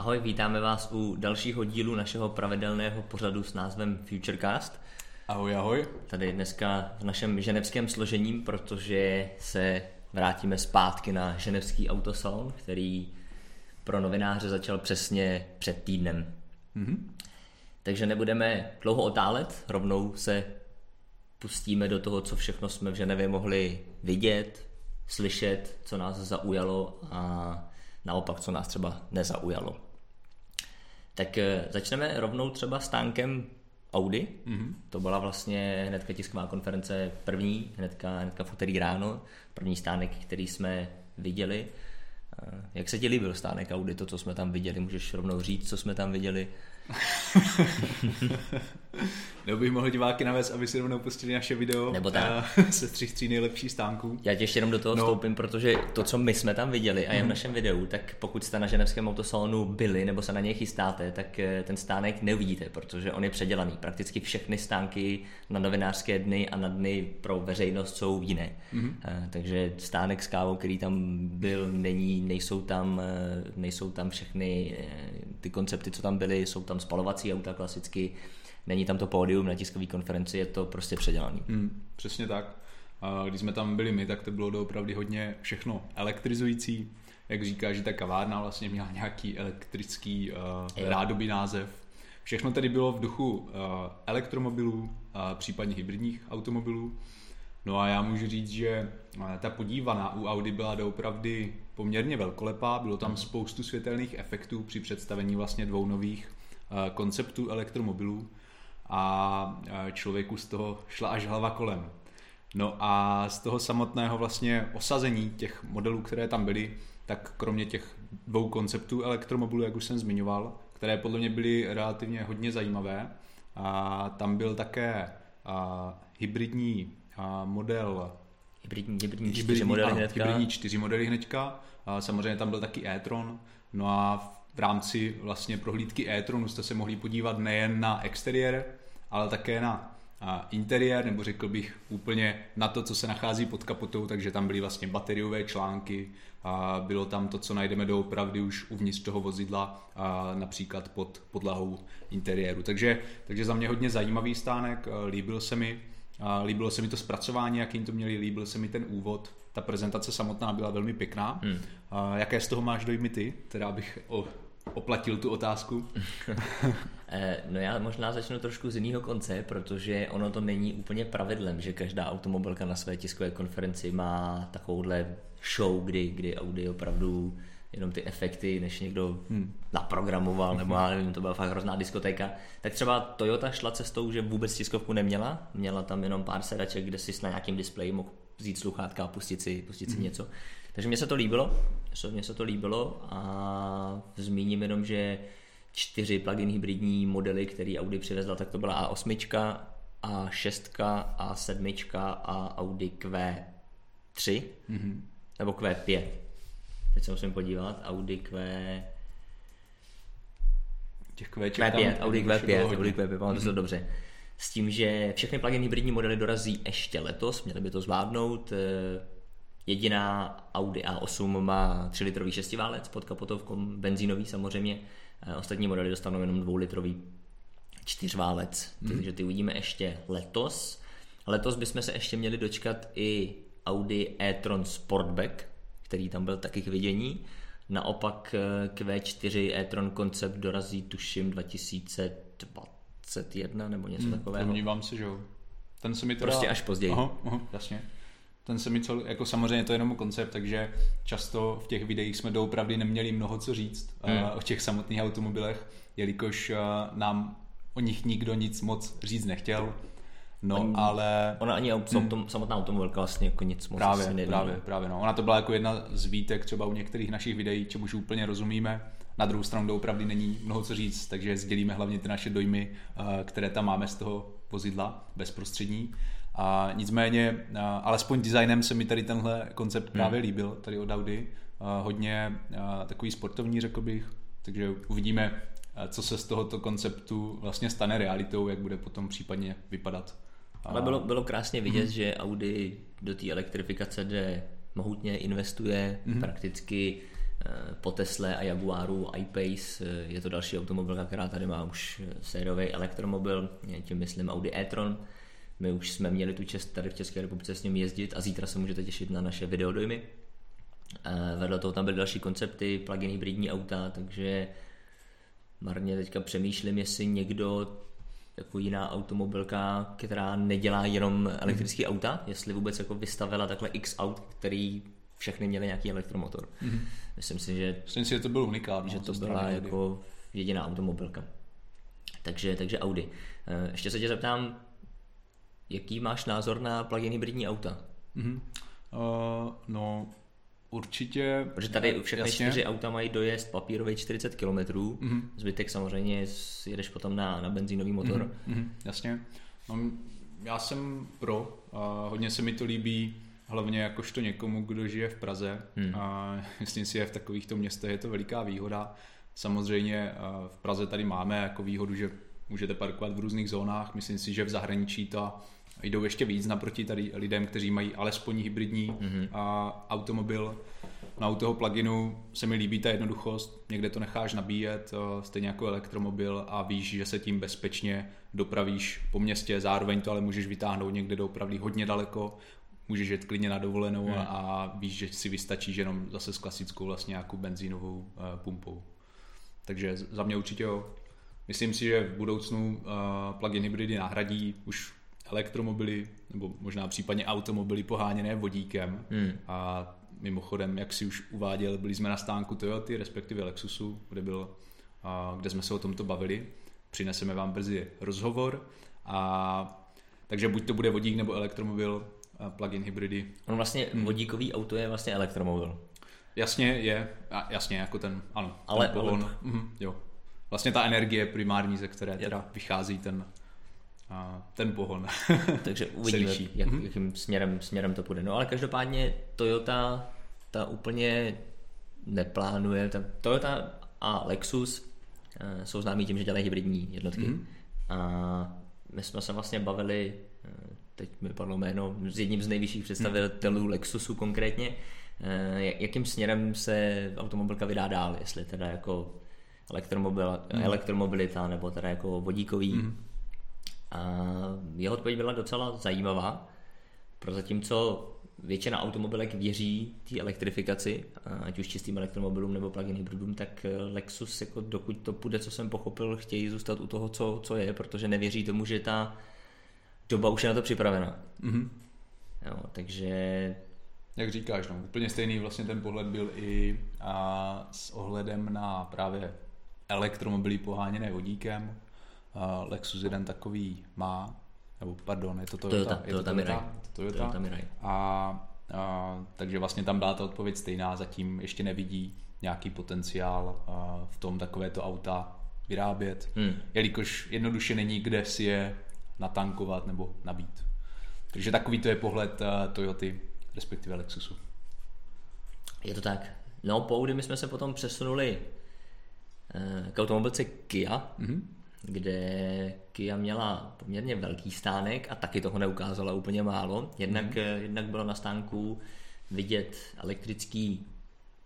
Ahoj, vítáme vás u dalšího dílu našeho pravidelného pořadu s názvem Futurecast. Ahoj, ahoj. Tady dneska v našem ženevském složením, protože se vrátíme zpátky na ženevský autosalon, který pro novináře začal přesně před týdnem. Mm-hmm. Takže nebudeme dlouho otálet, rovnou se pustíme do toho, co všechno jsme v Ženevě mohli vidět, slyšet, co nás zaujalo a naopak, co nás třeba nezaujalo. Tak eh, začneme rovnou třeba stánkem Audi. Mm-hmm. To byla vlastně hnedka tisková konference první, hnedka, hnedka v úterý ráno, první stánek, který jsme viděli. Eh, jak se ti líbil stánek Audi, to, co jsme tam viděli? Můžeš rovnou říct, co jsme tam viděli? Nebo bych mohl diváky navést, aby si rovnou pustili naše video Nebo tak. se tři tří nejlepších stánků. Já tě ještě jenom do toho no. vstoupím, protože to, co my jsme tam viděli a je v mhm. našem videu, tak pokud jste na ženevském autosalonu byli nebo se na něj chystáte, tak eh, ten stánek neuvidíte, protože on je předělaný. Prakticky všechny stánky na novinářské dny a na dny pro veřejnost jsou jiné. Mm-hmm. Takže stánek s kávou, který tam byl, není, nejsou tam, eh, nejsou tam všechny ty koncepty, co tam byly, jsou tam spalovací auta klasicky, není tam to pódium na tiskové konferenci, je to prostě předělaný. Hmm, přesně tak. A když jsme tam byli my, tak to bylo opravdu hodně všechno elektrizující. Jak říká, že ta kavárna vlastně měla nějaký elektrický uh, rádoby název. Všechno tedy bylo v duchu uh, elektromobilů, a případně hybridních automobilů. No a já můžu říct, že ta podívaná u Audi byla doopravdy poměrně velkolepá, bylo tam spoustu světelných efektů při představení vlastně dvou nových konceptů elektromobilů a člověku z toho šla až hlava kolem. No a z toho samotného vlastně osazení těch modelů, které tam byly, tak kromě těch dvou konceptů elektromobilů, jak už jsem zmiňoval, které podle mě byly relativně hodně zajímavé, a tam byl také a, hybridní a, model hybridní, hybridní, čtyři modely hnedka. Hybridní čtyři modely hnedka. A samozřejmě tam byl taky e-tron. No a v rámci vlastně prohlídky e-tronu jste se mohli podívat nejen na exteriér, ale také na interiér, nebo řekl bych úplně na to, co se nachází pod kapotou, takže tam byly vlastně bateriové články, a bylo tam to, co najdeme doopravdy už uvnitř toho vozidla, a například pod podlahou interiéru. Takže, takže za mě hodně zajímavý stánek, líbil se mi, líbilo se mi to zpracování, jakým to měli, líbil se mi ten úvod, ta prezentace samotná byla velmi pěkná. Hmm. Jaké z toho máš dojmy ty, teda bych o, oplatil tu otázku? Eh, no já možná začnu trošku z jiného konce, protože ono to není úplně pravidlem, že každá automobilka na své tiskové konferenci má takovouhle show, kdy, kdy Audi opravdu jenom ty efekty, než někdo hmm. naprogramoval, nebo já nevím, to byla fakt hrozná diskotéka. Tak třeba Toyota šla cestou, že vůbec tiskovku neměla, měla tam jenom pár sedaček, kde si na nějakým displeji mohl vzít sluchátka a pustit si, pustit si hmm. něco. Takže mně se to líbilo, mně se to líbilo a zmíním jenom, že čtyři plug-in hybridní modely, který Audi přivezla, tak to byla A8, A6, A7 a Audi Q3, mm-hmm. nebo Q5. Teď se musím podívat, Audi Q... Těch Q5, Audi Q5, Audi Q5, pamatuju mm-hmm. to dobře. S tím, že všechny plug-in hybridní modely dorazí ještě letos, měly by to zvládnout. Eh, jediná Audi A8 má 3 litrový šestiválec pod kapotovkou, benzínový samozřejmě. Eh, ostatní modely dostanou jenom 2 litrový čtyřválec, mm. takže ty uvidíme ještě letos. Letos bychom se ještě měli dočkat i Audi e-tron Sportback, který tam byl taky k vidění. Naopak eh, Q4 e-tron koncept dorazí tuším 2021 nebo něco hmm, takového. Domnívám se, že jo. Ten se mi teda... Prostě až později. Aha, aha, jasně. Ten se mi cel, jako samozřejmě to je jenom koncept, takže často v těch videích jsme doopravdy neměli mnoho co říct hmm. uh, o těch samotných automobilech, jelikož uh, nám o nich nikdo nic moc říct nechtěl. No, ani, ale... Ona ani auto, hmm. samotná automobilka vlastně jako nic moc právě, asi Právě, právě, no. Ona to byla jako jedna z výtek třeba u některých našich videí, čemuž úplně rozumíme. Na druhou stranu doopravdy není mnoho co říct, takže sdělíme hlavně ty naše dojmy, které tam máme z toho vozidla bezprostřední. A nicméně, alespoň designem se mi tady tenhle koncept hmm. právě líbil, tady od Audi. Hodně takový sportovní, řekl bych, takže uvidíme, co se z tohoto konceptu vlastně stane realitou, jak bude potom případně vypadat. Ale bylo, bylo krásně vidět, mm. že Audi do té elektrifikace jde mohutně investuje, mm. prakticky po Tesle a Jaguaru iPace je to další automobilka, která tady má už sériový elektromobil, tím myslím Audi e-tron. My už jsme měli tu čest tady v České republice s ním jezdit a zítra se můžete těšit na naše videodojmy. Vedle toho tam byly další koncepty, plug-in hybridní auta, takže marně teďka přemýšlím, jestli někdo jako jiná automobilka, která nedělá jenom elektrické mm. auta, jestli vůbec jako vystavila takhle x aut, který všechny měly nějaký elektromotor. Mm. Myslím si, že... Myslím si, že to byl unikát. Že to byla jako jediná automobilka. Takže, takže Audi. Eh, ještě se tě zeptám, jaký máš názor na plug-in hybridní auta? Mm-hmm. Uh, no, Určitě. Protože tady všechny jasně. čtyři auta mají dojezd papírový 40 km, mm-hmm. zbytek samozřejmě jedeš potom na, na benzínový motor. Mm-hmm. Jasně. No, já jsem pro, a hodně se mi to líbí, hlavně jakožto někomu, kdo žije v Praze mm. a myslím si, že v takovýchto městech je to veliká výhoda. Samozřejmě v Praze tady máme jako výhodu, že můžete parkovat v různých zónách, myslím si, že v zahraničí ta jdou ještě víc naproti tady lidem, kteří mají alespoň hybridní mm-hmm. a, automobil. Na u toho pluginu se mi líbí ta jednoduchost, někde to necháš nabíjet, stejně jako elektromobil a víš, že se tím bezpečně dopravíš po městě, zároveň to ale můžeš vytáhnout někde do opravdu hodně daleko, můžeš jet klidně na dovolenou mm. a, víš, že si vystačíš jenom zase s klasickou vlastně nějakou benzínovou uh, pumpou. Takže za mě určitě jo. Myslím si, že v budoucnu uh, plug-in hybridy nahradí už elektromobily, nebo možná případně automobily poháněné vodíkem. Hmm. A mimochodem, jak si už uváděl, byli jsme na stánku Toyoty, respektive Lexusu, kde, byl, a, kde jsme se o tomto bavili. Přineseme vám brzy rozhovor. A, takže buď to bude vodík nebo elektromobil, plug-in hybridy. On vlastně hmm. vodíkový auto je vlastně elektromobil. Jasně je, jasně jako ten, ano, ale, ten pohon, ale... Mhm, jo. Vlastně ta energie primární, ze které teda vychází ten ten pohon. Takže uvidíme, jak, mm-hmm. jakým směrem, směrem to půjde. No ale každopádně Toyota ta úplně neplánuje. Ta Toyota a Lexus uh, jsou známí tím, že dělají hybridní jednotky. Mm-hmm. A my jsme se vlastně bavili, uh, teď mi padlo jméno, s jedním z nejvyšších představitelů mm-hmm. Lexusu konkrétně, uh, jakým směrem se automobilka vydá dál, jestli teda jako elektromobil, mm. elektromobilita nebo teda jako vodíkový mm. A jeho odpověď byla docela zajímavá, zatímco většina automobilek věří té elektrifikaci, ať už čistým elektromobilům nebo plug-in hybridům, tak Lexus, jako dokud to půjde, co jsem pochopil, chtějí zůstat u toho, co, co je, protože nevěří tomu, že ta doba už je na to připravena. Mm-hmm. Jo, takže... Jak říkáš, no, úplně stejný vlastně ten pohled byl i a, s ohledem na právě elektromobily poháněné vodíkem, Lexus jeden takový má, nebo pardon, je to Toyota, Toyota, je to Toyota, Mirai. Toyota. Toyota Mirai. A, a, takže vlastně tam byla ta odpověď stejná, zatím ještě nevidí nějaký potenciál a, v tom takovéto auta vyrábět, hmm. jelikož jednoduše není kde si je natankovat nebo nabít. Takže takový to je pohled uh, Toyoty, respektive Lexusu. Je to tak. No, po my jsme se potom přesunuli uh, k automobilce Kia, mm-hmm kde Kia měla poměrně velký stánek a taky toho neukázala úplně málo. Jednak, mm. jednak bylo na stánku vidět elektrický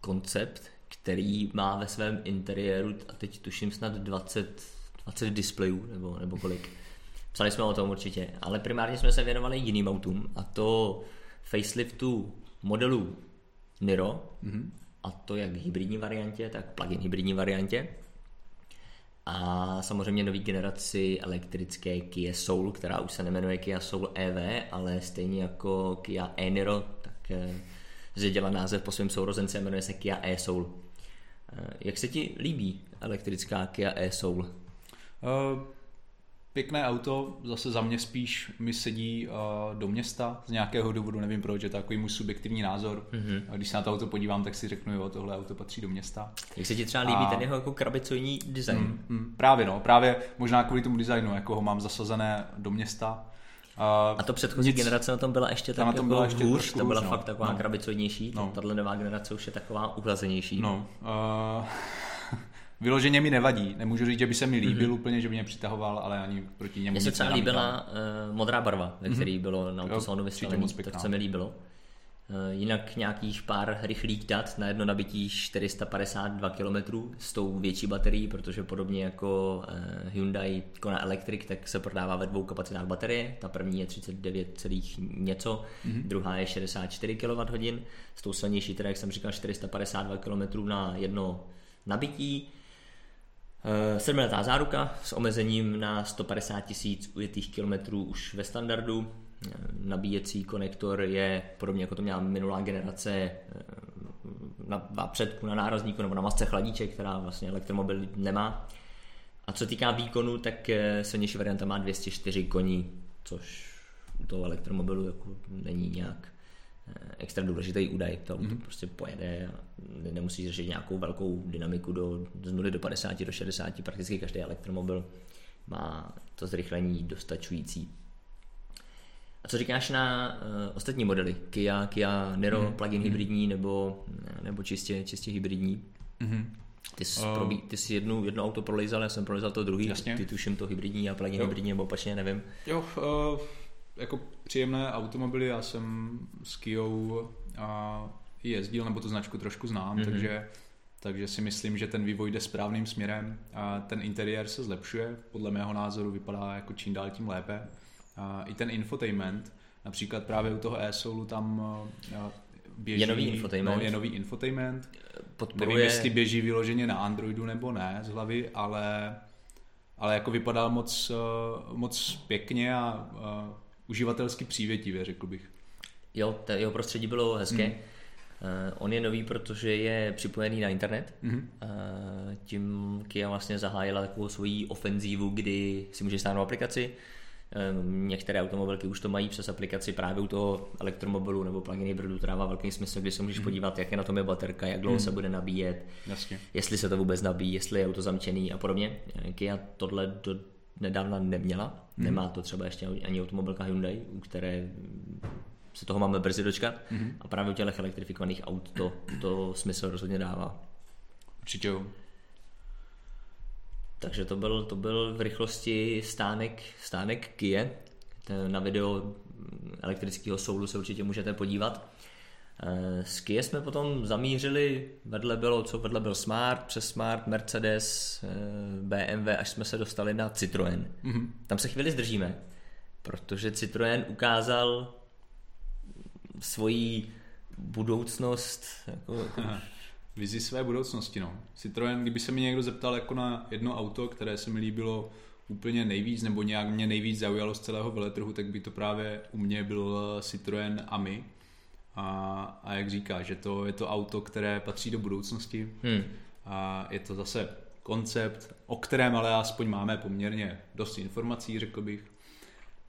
koncept, který má ve svém interiéru, a teď tuším snad 20, 20 displejů, nebo, nebo kolik. Psali jsme o tom určitě, ale primárně jsme se věnovali jiným autům, a to faceliftu modelu Niro, mm-hmm. a to jak v hybridní variantě, tak plug-in hybridní variantě a samozřejmě nový generaci elektrické Kia Soul, která už se nemenuje Kia Soul EV, ale stejně jako Kia e-Niro, tak eh, zdědila název po svém sourozenci a jmenuje se Kia e-Soul. Eh, jak se ti líbí elektrická Kia e-Soul? Uh, Pěkné auto, zase za mě spíš mi sedí uh, do města z nějakého důvodu, nevím proč, je to takový můj subjektivní názor. Mm-hmm. A když se na to auto podívám, tak si řeknu, jo, tohle auto patří do města. Jak se ti třeba líbí a... ten jeho jako krabicojní design? Mm, mm, právě no, právě možná kvůli tomu designu, jako ho mám zasazené do města. Uh, a to předchozí nic, generace na tom byla ještě tak na tom jako byla ještě hůř, to byla no, fakt taková no. krabicoidnější, no. tahle nová generace už je taková uhlazenější. No, uh, vyloženě mi nevadí. Nemůžu říct, že by se mi líbil mm-hmm. úplně, že by mě přitahoval, ale ani proti němu Mně se třeba líbila uh, modrá barva, ve mm-hmm. který bylo na autosalonu vystavený, to se mi líbilo. Eh, jinak nějakých pár rychlých dat na jedno nabití 452 km s tou větší baterií, protože podobně jako eh, Hyundai Kona Electric, tak se prodává ve dvou kapacitách baterie. Ta první je 39, něco, mm-hmm. druhá je 64 kWh, s tou silnější, teda jak jsem říkal, 452 km na jedno nabití. Eh, sedmiletá záruka s omezením na 150 tisíc ujetých kilometrů už ve standardu nabíjecí konektor je podobně jako to měla minulá generace eh, na, na předku, na nárazníku nebo na masce chladíček, která vlastně elektromobil nemá. A co týká výkonu, tak eh, silnější varianta má 204 koní, což u toho elektromobilu jako není nějak eh, extra důležitý údaj, to mm-hmm. prostě pojede a nemusí řešit nějakou velkou dynamiku do, z 0 do 50, do 60, prakticky každý elektromobil má to zrychlení dostačující. A co říkáš na uh, ostatní modely? Kia, Kia Niro, mm. plug-in mm. hybridní nebo, nebo čistě, čistě hybridní? Mm. Ty jsi, uh, probí, ty jsi jednu, jedno auto prolejzal, já jsem prolejzal to druhý, jasně. ty tuším to hybridní a plug-in jo. hybridní, nebo opačně, nevím. Jo, uh, jako příjemné automobily, já jsem s Kijou a jezdil, nebo tu značku trošku znám, mm-hmm. takže takže si myslím, že ten vývoj jde správným směrem a ten interiér se zlepšuje, podle mého názoru vypadá jako čím dál tím lépe i ten infotainment, například právě u toho e tam běží... Je nový infotainment. No, je nový infotainment. Podporuje... Nevím, jestli běží vyloženě na Androidu nebo ne z hlavy, ale, ale jako vypadal moc, moc pěkně a, a uživatelsky přívětivě, řekl bych. Jo, to jeho prostředí bylo hezké. Hmm. Uh, on je nový, protože je připojený na internet. Mm-hmm. Tím Kia vlastně zahájila takovou svoji ofenzívu, kdy si může stáhnout aplikaci, Ehm, některé automobilky už to mají přes aplikaci právě u toho elektromobilu nebo plug-in hybridu, to dává velký smysl, kdy se můžeš mm. podívat, jak je na tom je baterka, jak dlouho mm. se bude nabíjet, Jasně. jestli se to vůbec nabíjí, jestli je auto zamčený a podobně. Kia tohle do nedávna neměla, mm. nemá to třeba ještě ani automobilka Hyundai, u které se toho máme brzy dočkat mm. a právě u těch elektrifikovaných aut to, to smysl rozhodně dává. Určitě jo. Takže to byl, to byl v rychlosti stánek, stánek Kie. Na video elektrického soudu se určitě můžete podívat. Z eh, Kie jsme potom zamířili, vedle bylo, co vedle byl Smart, přes Smart, Mercedes, eh, BMW, až jsme se dostali na Citroën. Mm-hmm. Tam se chvíli zdržíme, protože Citroën ukázal svoji budoucnost jako, jako vizi své budoucnosti. No. Citroën, kdyby se mi někdo zeptal jako na jedno auto, které se mi líbilo úplně nejvíc, nebo nějak mě nejvíc zaujalo z celého veletrhu, tak by to právě u mě byl Citroën Ami. A, a jak říká, že to je to auto, které patří do budoucnosti. Hmm. A je to zase koncept, o kterém ale aspoň máme poměrně dost informací, řekl bych.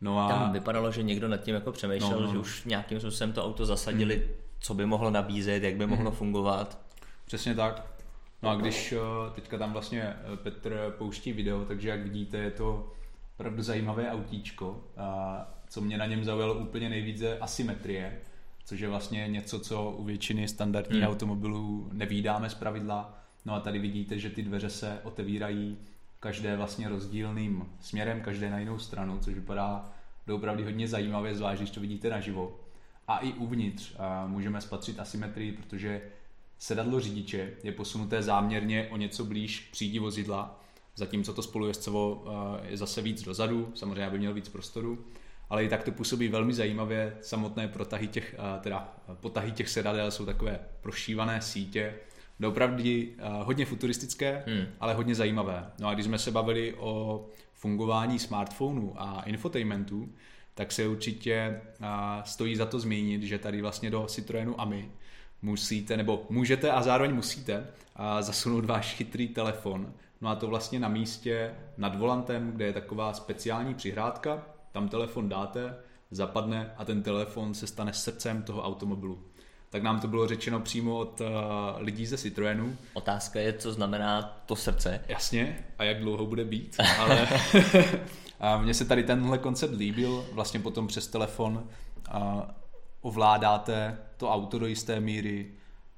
No a... Tam vypadalo, že někdo nad tím jako přemýšlel, no, no, no. že už nějakým způsobem to auto zasadili, hmm. co by mohlo nabízet, jak by mohlo hmm. fungovat. Přesně tak. No a když eh, teďka tam vlastně eh, Petr pouští video, takže jak vidíte, je to opravdu zajímavé autíčko. A co mě na něm zaujalo úplně nejvíc je asymetrie, což je vlastně něco, co u většiny standardních hmm. automobilů nevídáme z pravidla. No a tady vidíte, že ty dveře se otevírají každé vlastně rozdílným směrem, každé na jinou stranu, což vypadá opravdu hodně zajímavě, zvlášť když to vidíte naživo. A i uvnitř a můžeme spatřit asymetrii, protože Sedadlo řidiče je posunuté záměrně o něco blíž k přídi vozidla, zatímco to spolujezdcovo je zase víc dozadu, samozřejmě aby měl víc prostoru, ale i tak to působí velmi zajímavě. Samotné protahy těch, eh, teda potahy těch sedadel jsou takové prošívané sítě, opravdu eh, hodně futuristické, hmm. ale hodně zajímavé. No a když jsme se bavili o fungování smartphonů a infotainmentu, tak se určitě stojí za to zmínit, že tady vlastně do Citroenu AMI musíte, nebo můžete a zároveň musíte a zasunout váš chytrý telefon. No a to vlastně na místě nad volantem, kde je taková speciální přihrádka, tam telefon dáte, zapadne a ten telefon se stane srdcem toho automobilu. Tak nám to bylo řečeno přímo od uh, lidí ze Citroenu. Otázka je, co znamená to srdce. Jasně, a jak dlouho bude být, ale a mně se tady tenhle koncept líbil, vlastně potom přes telefon a ovládáte to auto do jisté míry,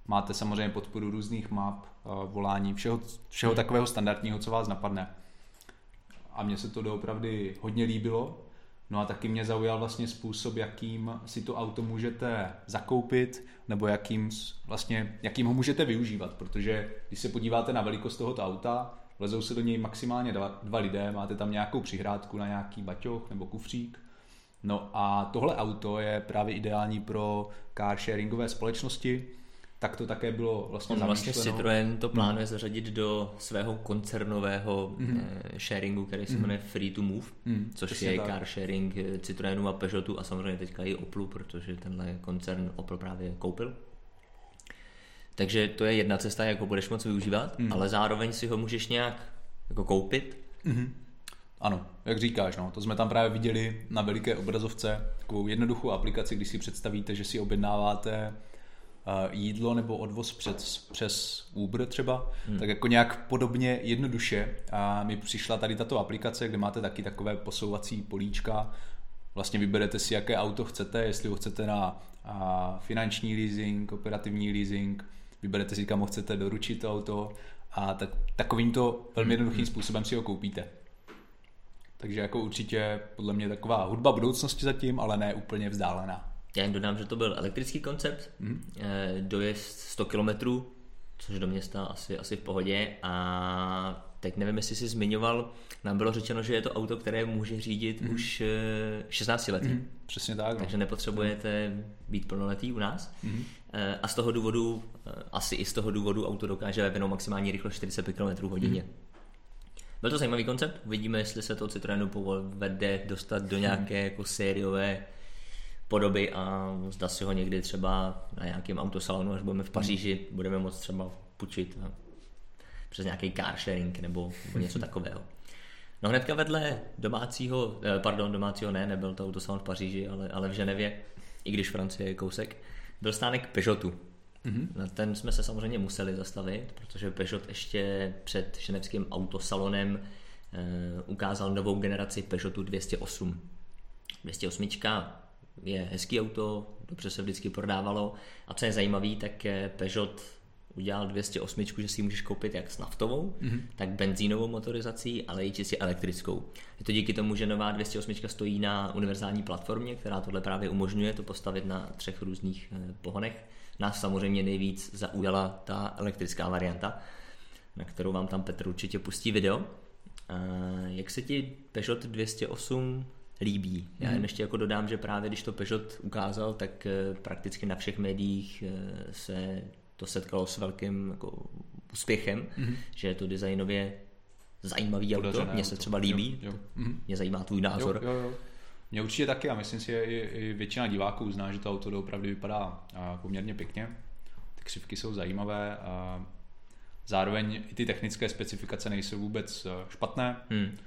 máte samozřejmě podporu různých map, eh, volání, všeho, všeho hmm. takového standardního, co vás napadne. A mně se to doopravdy hodně líbilo. No a taky mě zaujal vlastně způsob, jakým si to auto můžete zakoupit, nebo jakým, vlastně, jakým ho můžete využívat, protože když se podíváte na velikost tohoto auta, vlezou se do něj maximálně dva, dva lidé, máte tam nějakou přihrádku na nějaký baťoch nebo kufřík. No a tohle auto je právě ideální pro car sharingové společnosti, tak to také bylo vlastně On vlastně Citroën to plánuje hmm. zařadit do svého koncernového hmm. sharingu, který se hmm. jmenuje Free to Move, hmm. což Přesně je tak. car sharing eh, Citroenu a Peugeotu a samozřejmě teďka i Oplu, protože tenhle koncern Opel právě koupil. Takže to je jedna cesta, jak ho budeš moc využívat, hmm. ale zároveň si ho můžeš nějak jako koupit. Hmm. Ano, jak říkáš, no, to jsme tam právě viděli na veliké obrazovce, takovou jednoduchou aplikaci, když si představíte, že si objednáváte jídlo nebo odvoz přes, přes Uber třeba, hmm. tak jako nějak podobně jednoduše a mi přišla tady tato aplikace, kde máte taky takové posouvací políčka, vlastně vyberete si, jaké auto chcete, jestli ho chcete na a, finanční leasing, operativní leasing, vyberete si, kam ho chcete doručit to auto a tak, takovýmto velmi hmm, jednoduchým hmm. způsobem si ho koupíte. Takže jako určitě podle mě taková hudba budoucnosti zatím, ale ne úplně vzdálená. Já jen dodám, že to byl elektrický koncept, mm. dojezd 100 km, což do města asi, asi v pohodě a teď nevím, jestli jsi zmiňoval, nám bylo řečeno, že je to auto, které může řídit mm. už 16 letý. Mm. Přesně tak. No. Takže nepotřebujete být plnoletý u nás. Mm. A z toho důvodu, eh, asi i z toho důvodu auto dokáže vyvinout maximální rychlost 45 km hodině. Mm. Byl to zajímavý koncept, uvidíme, jestli se to Citroenu povede dostat do nějaké jako sériové podoby a zda si ho někdy třeba na nějakém autosalonu, až budeme v Paříži, budeme moct třeba půjčit přes nějaký car sharing nebo, nebo něco takového. No hnedka vedle domácího, eh, pardon, domácího ne, nebyl to autosalon v Paříži, ale, ale v Ženevě, i když Francie je kousek, byl stánek Peugeotu. Mm-hmm. Na ten jsme se samozřejmě museli zastavit, protože Peugeot ještě před ženevským autosalonem e, ukázal novou generaci Peugeotu 208. 208 je hezký auto, dobře se vždycky prodávalo a co je zajímavé, tak Peugeot udělal 208, že si ji můžeš koupit jak s naftovou, mm-hmm. tak benzínovou motorizací, ale i čistě elektrickou. Je to díky tomu, že nová 208 stojí na univerzální platformě, která tohle právě umožňuje to postavit na třech různých eh, pohonech. Nás samozřejmě nejvíc zaujala ta elektrická varianta, na kterou vám tam Petr určitě pustí video. Jak se ti Peugeot 208 líbí. Já jen mhm. ještě jako dodám, že právě když to Peugeot ukázal, tak eh, prakticky na všech médiích eh, se to setkalo s velkým jako úspěchem, mm-hmm. že je to designově zajímavý auto, mně se třeba líbí, jo, jo. Mm-hmm. mě zajímá tvůj názor. Jo, jo, jo. Mně určitě taky a myslím si, že i většina diváků zná, že to auto opravdu vypadá poměrně pěkně. Ty křivky jsou zajímavé a zároveň i ty technické specifikace nejsou vůbec eh, špatné. Hmm.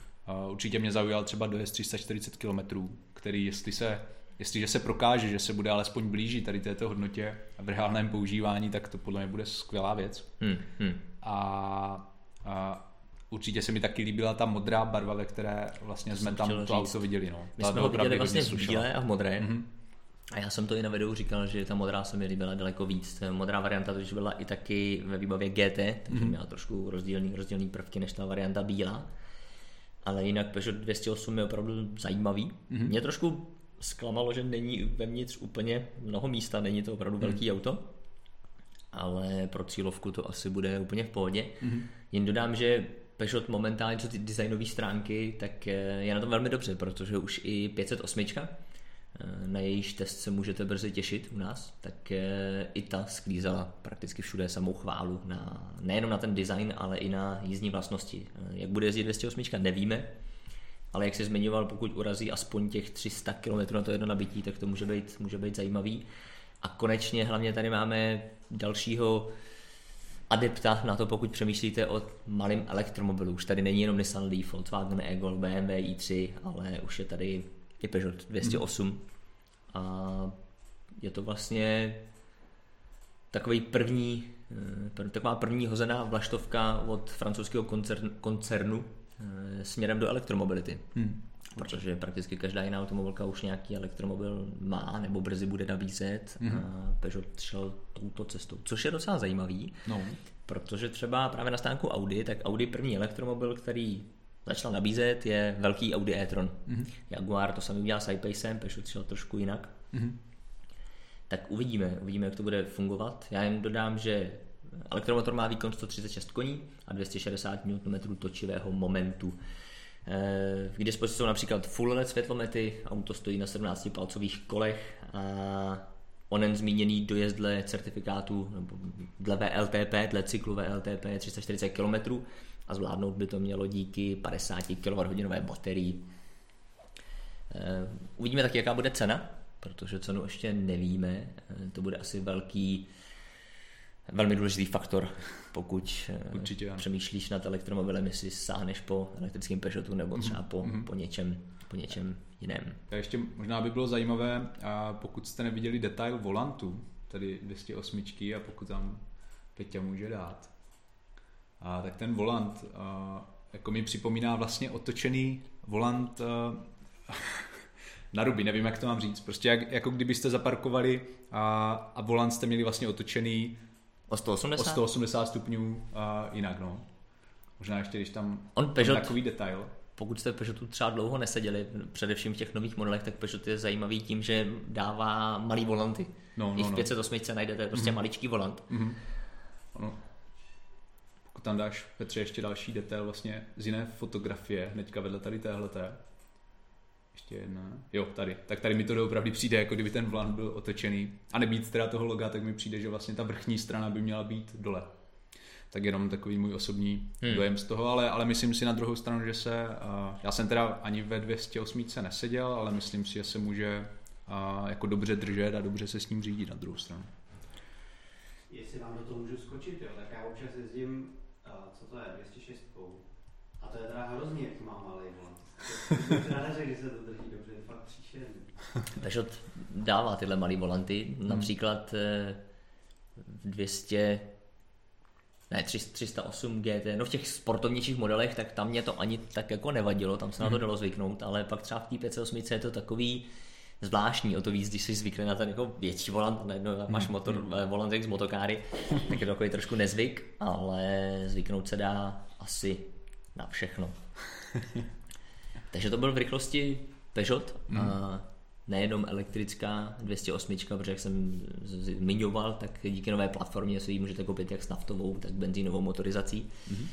Určitě mě zaujal třeba dojezd 340 km, který jestli se, jestliže se prokáže, že se bude alespoň blížit tady této hodnotě v reálném používání, tak to podle mě bude skvělá věc. Hmm, hmm. A, a určitě se mi taky líbila ta modrá barva, ve které vlastně jsme tam to říct. auto viděli. No. My jsme ho viděli vlastně v bílé a v modré. Mm-hmm. A já jsem to i na videu říkal, že ta modrá se mi líbila daleko víc. Modrá varianta totiž byla i taky ve výbavě GT, takže mm-hmm. měla trošku rozdílný, rozdílný prvky než ta varianta bílá ale jinak Peugeot 208 je opravdu zajímavý. Mm-hmm. Mě trošku zklamalo, že není vevnitř úplně mnoho místa, není to opravdu mm-hmm. velký auto, ale pro cílovku to asi bude úplně v pohodě. Mm-hmm. Jen dodám, že Peugeot momentálně, co ty designové stránky, tak je na tom velmi dobře, protože už i 508 na jejíž test se můžete brzy těšit u nás, tak i ta sklízela prakticky všude samou chválu, na, nejenom na ten design, ale i na jízdní vlastnosti. Jak bude jezdit 208, nevíme, ale jak se zmiňoval, pokud urazí aspoň těch 300 km na to jedno nabití, tak to může být, může být zajímavý. A konečně hlavně tady máme dalšího adepta na to, pokud přemýšlíte o malém elektromobilu. Už tady není jenom Nissan Leaf, Volkswagen e-Golf, BMW i3, ale už je tady i Peugeot 208. Mm. A je to vlastně takový první, eh, taková první hozená vlaštovka od francouzského koncernu, koncernu směrem do elektromobility. Hmm. Protože prakticky každá jiná automobilka už nějaký elektromobil má nebo brzy bude nabízet hmm. a Peugeot šel touto cestou. Což je docela zajímavý, no. protože třeba právě na stánku Audi, tak Audi první elektromobil, který začal nabízet, je velký Audi e-tron. Mm-hmm. Jaguar to samý udělal s iPacem, Peugeot šel trošku jinak. Mm-hmm. Tak uvidíme, uvidíme, jak to bude fungovat. Já jen dodám, že elektromotor má výkon 136 koní a 260 Nm točivého momentu. Eh, k dispozici jsou například full LED světlomety, auto stojí na 17 palcových kolech a onen zmíněný dojezd dle certifikátu, nebo dle VLTP, dle cyklu VLTP je 340 km a zvládnout by to mělo díky 50 kWh baterii. Eh, uvidíme taky, jaká bude cena, protože cenu ještě nevíme. Eh, to bude asi velký, velmi důležitý faktor, pokud eh, Určitě, přemýšlíš nad elektromobilem, jestli sáhneš po elektrickém Peugeotu nebo třeba po, mm-hmm. po, něčem, po něčem jiném. A ještě možná by bylo zajímavé, a pokud jste neviděli detail volantu, tedy 208 a pokud tam Peťa může dát, a tak ten volant a, jako mi připomíná vlastně otočený volant a, na ruby, nevím jak to mám říct, prostě jak, jako kdybyste zaparkovali a, a volant jste měli vlastně otočený o 180, o 180 stupňů a jinak no. Možná ještě když tam On Peugeot, takový detail. Pokud jste Peugeotu třeba dlouho neseděli, především v těch nových modelech, tak Peugeot je zajímavý tím, že dává malý volanty. No, no, I v 508 no. najdete prostě mm-hmm. maličký volant. Mm-hmm. Ano. Pokud tam dáš, Petře, ještě další detail vlastně z jiné fotografie, hnedka vedle tady téhleté, ještě jedna. Jo, tady. Tak tady mi to opravdu přijde, jako kdyby ten volant byl otočený. A nebýt teda toho loga, tak mi přijde, že vlastně ta vrchní strana by měla být dole. Tak jenom takový můj osobní hmm. dojem z toho, ale, ale myslím si na druhou stranu, že se, uh, já jsem teda ani ve 208 neseděl, ale myslím si, že se může uh, jako dobře držet a dobře se s ním řídit na druhou stranu. Jestli vám do toho můžu skočit, jo, tak já občas jezdím, uh, co to je, 206 a to je teda hrozně, jak má malý volant. že se to drží dobře, je fakt příšerný. Takže dává tyhle malý volanty, hmm. například eh, v 200 ne, 308 GT, no v těch sportovnějších modelech, tak tam mě to ani tak jako nevadilo, tam se na to hmm. dalo zvyknout, ale pak třeba v té 508 je to takový zvláštní, o to víc, když jsi zvyklý na ten jako větší volant, najednou máš hmm. motor, hmm. volant jak z motokáry, tak je to takový trošku nezvyk, ale zvyknout se dá asi na všechno. Takže to byl v rychlosti Peugeot, mm. a nejenom elektrická 208, protože jak jsem zmiňoval, tak díky nové platformě si ji můžete koupit jak s naftovou, tak benzínovou motorizací. Mm.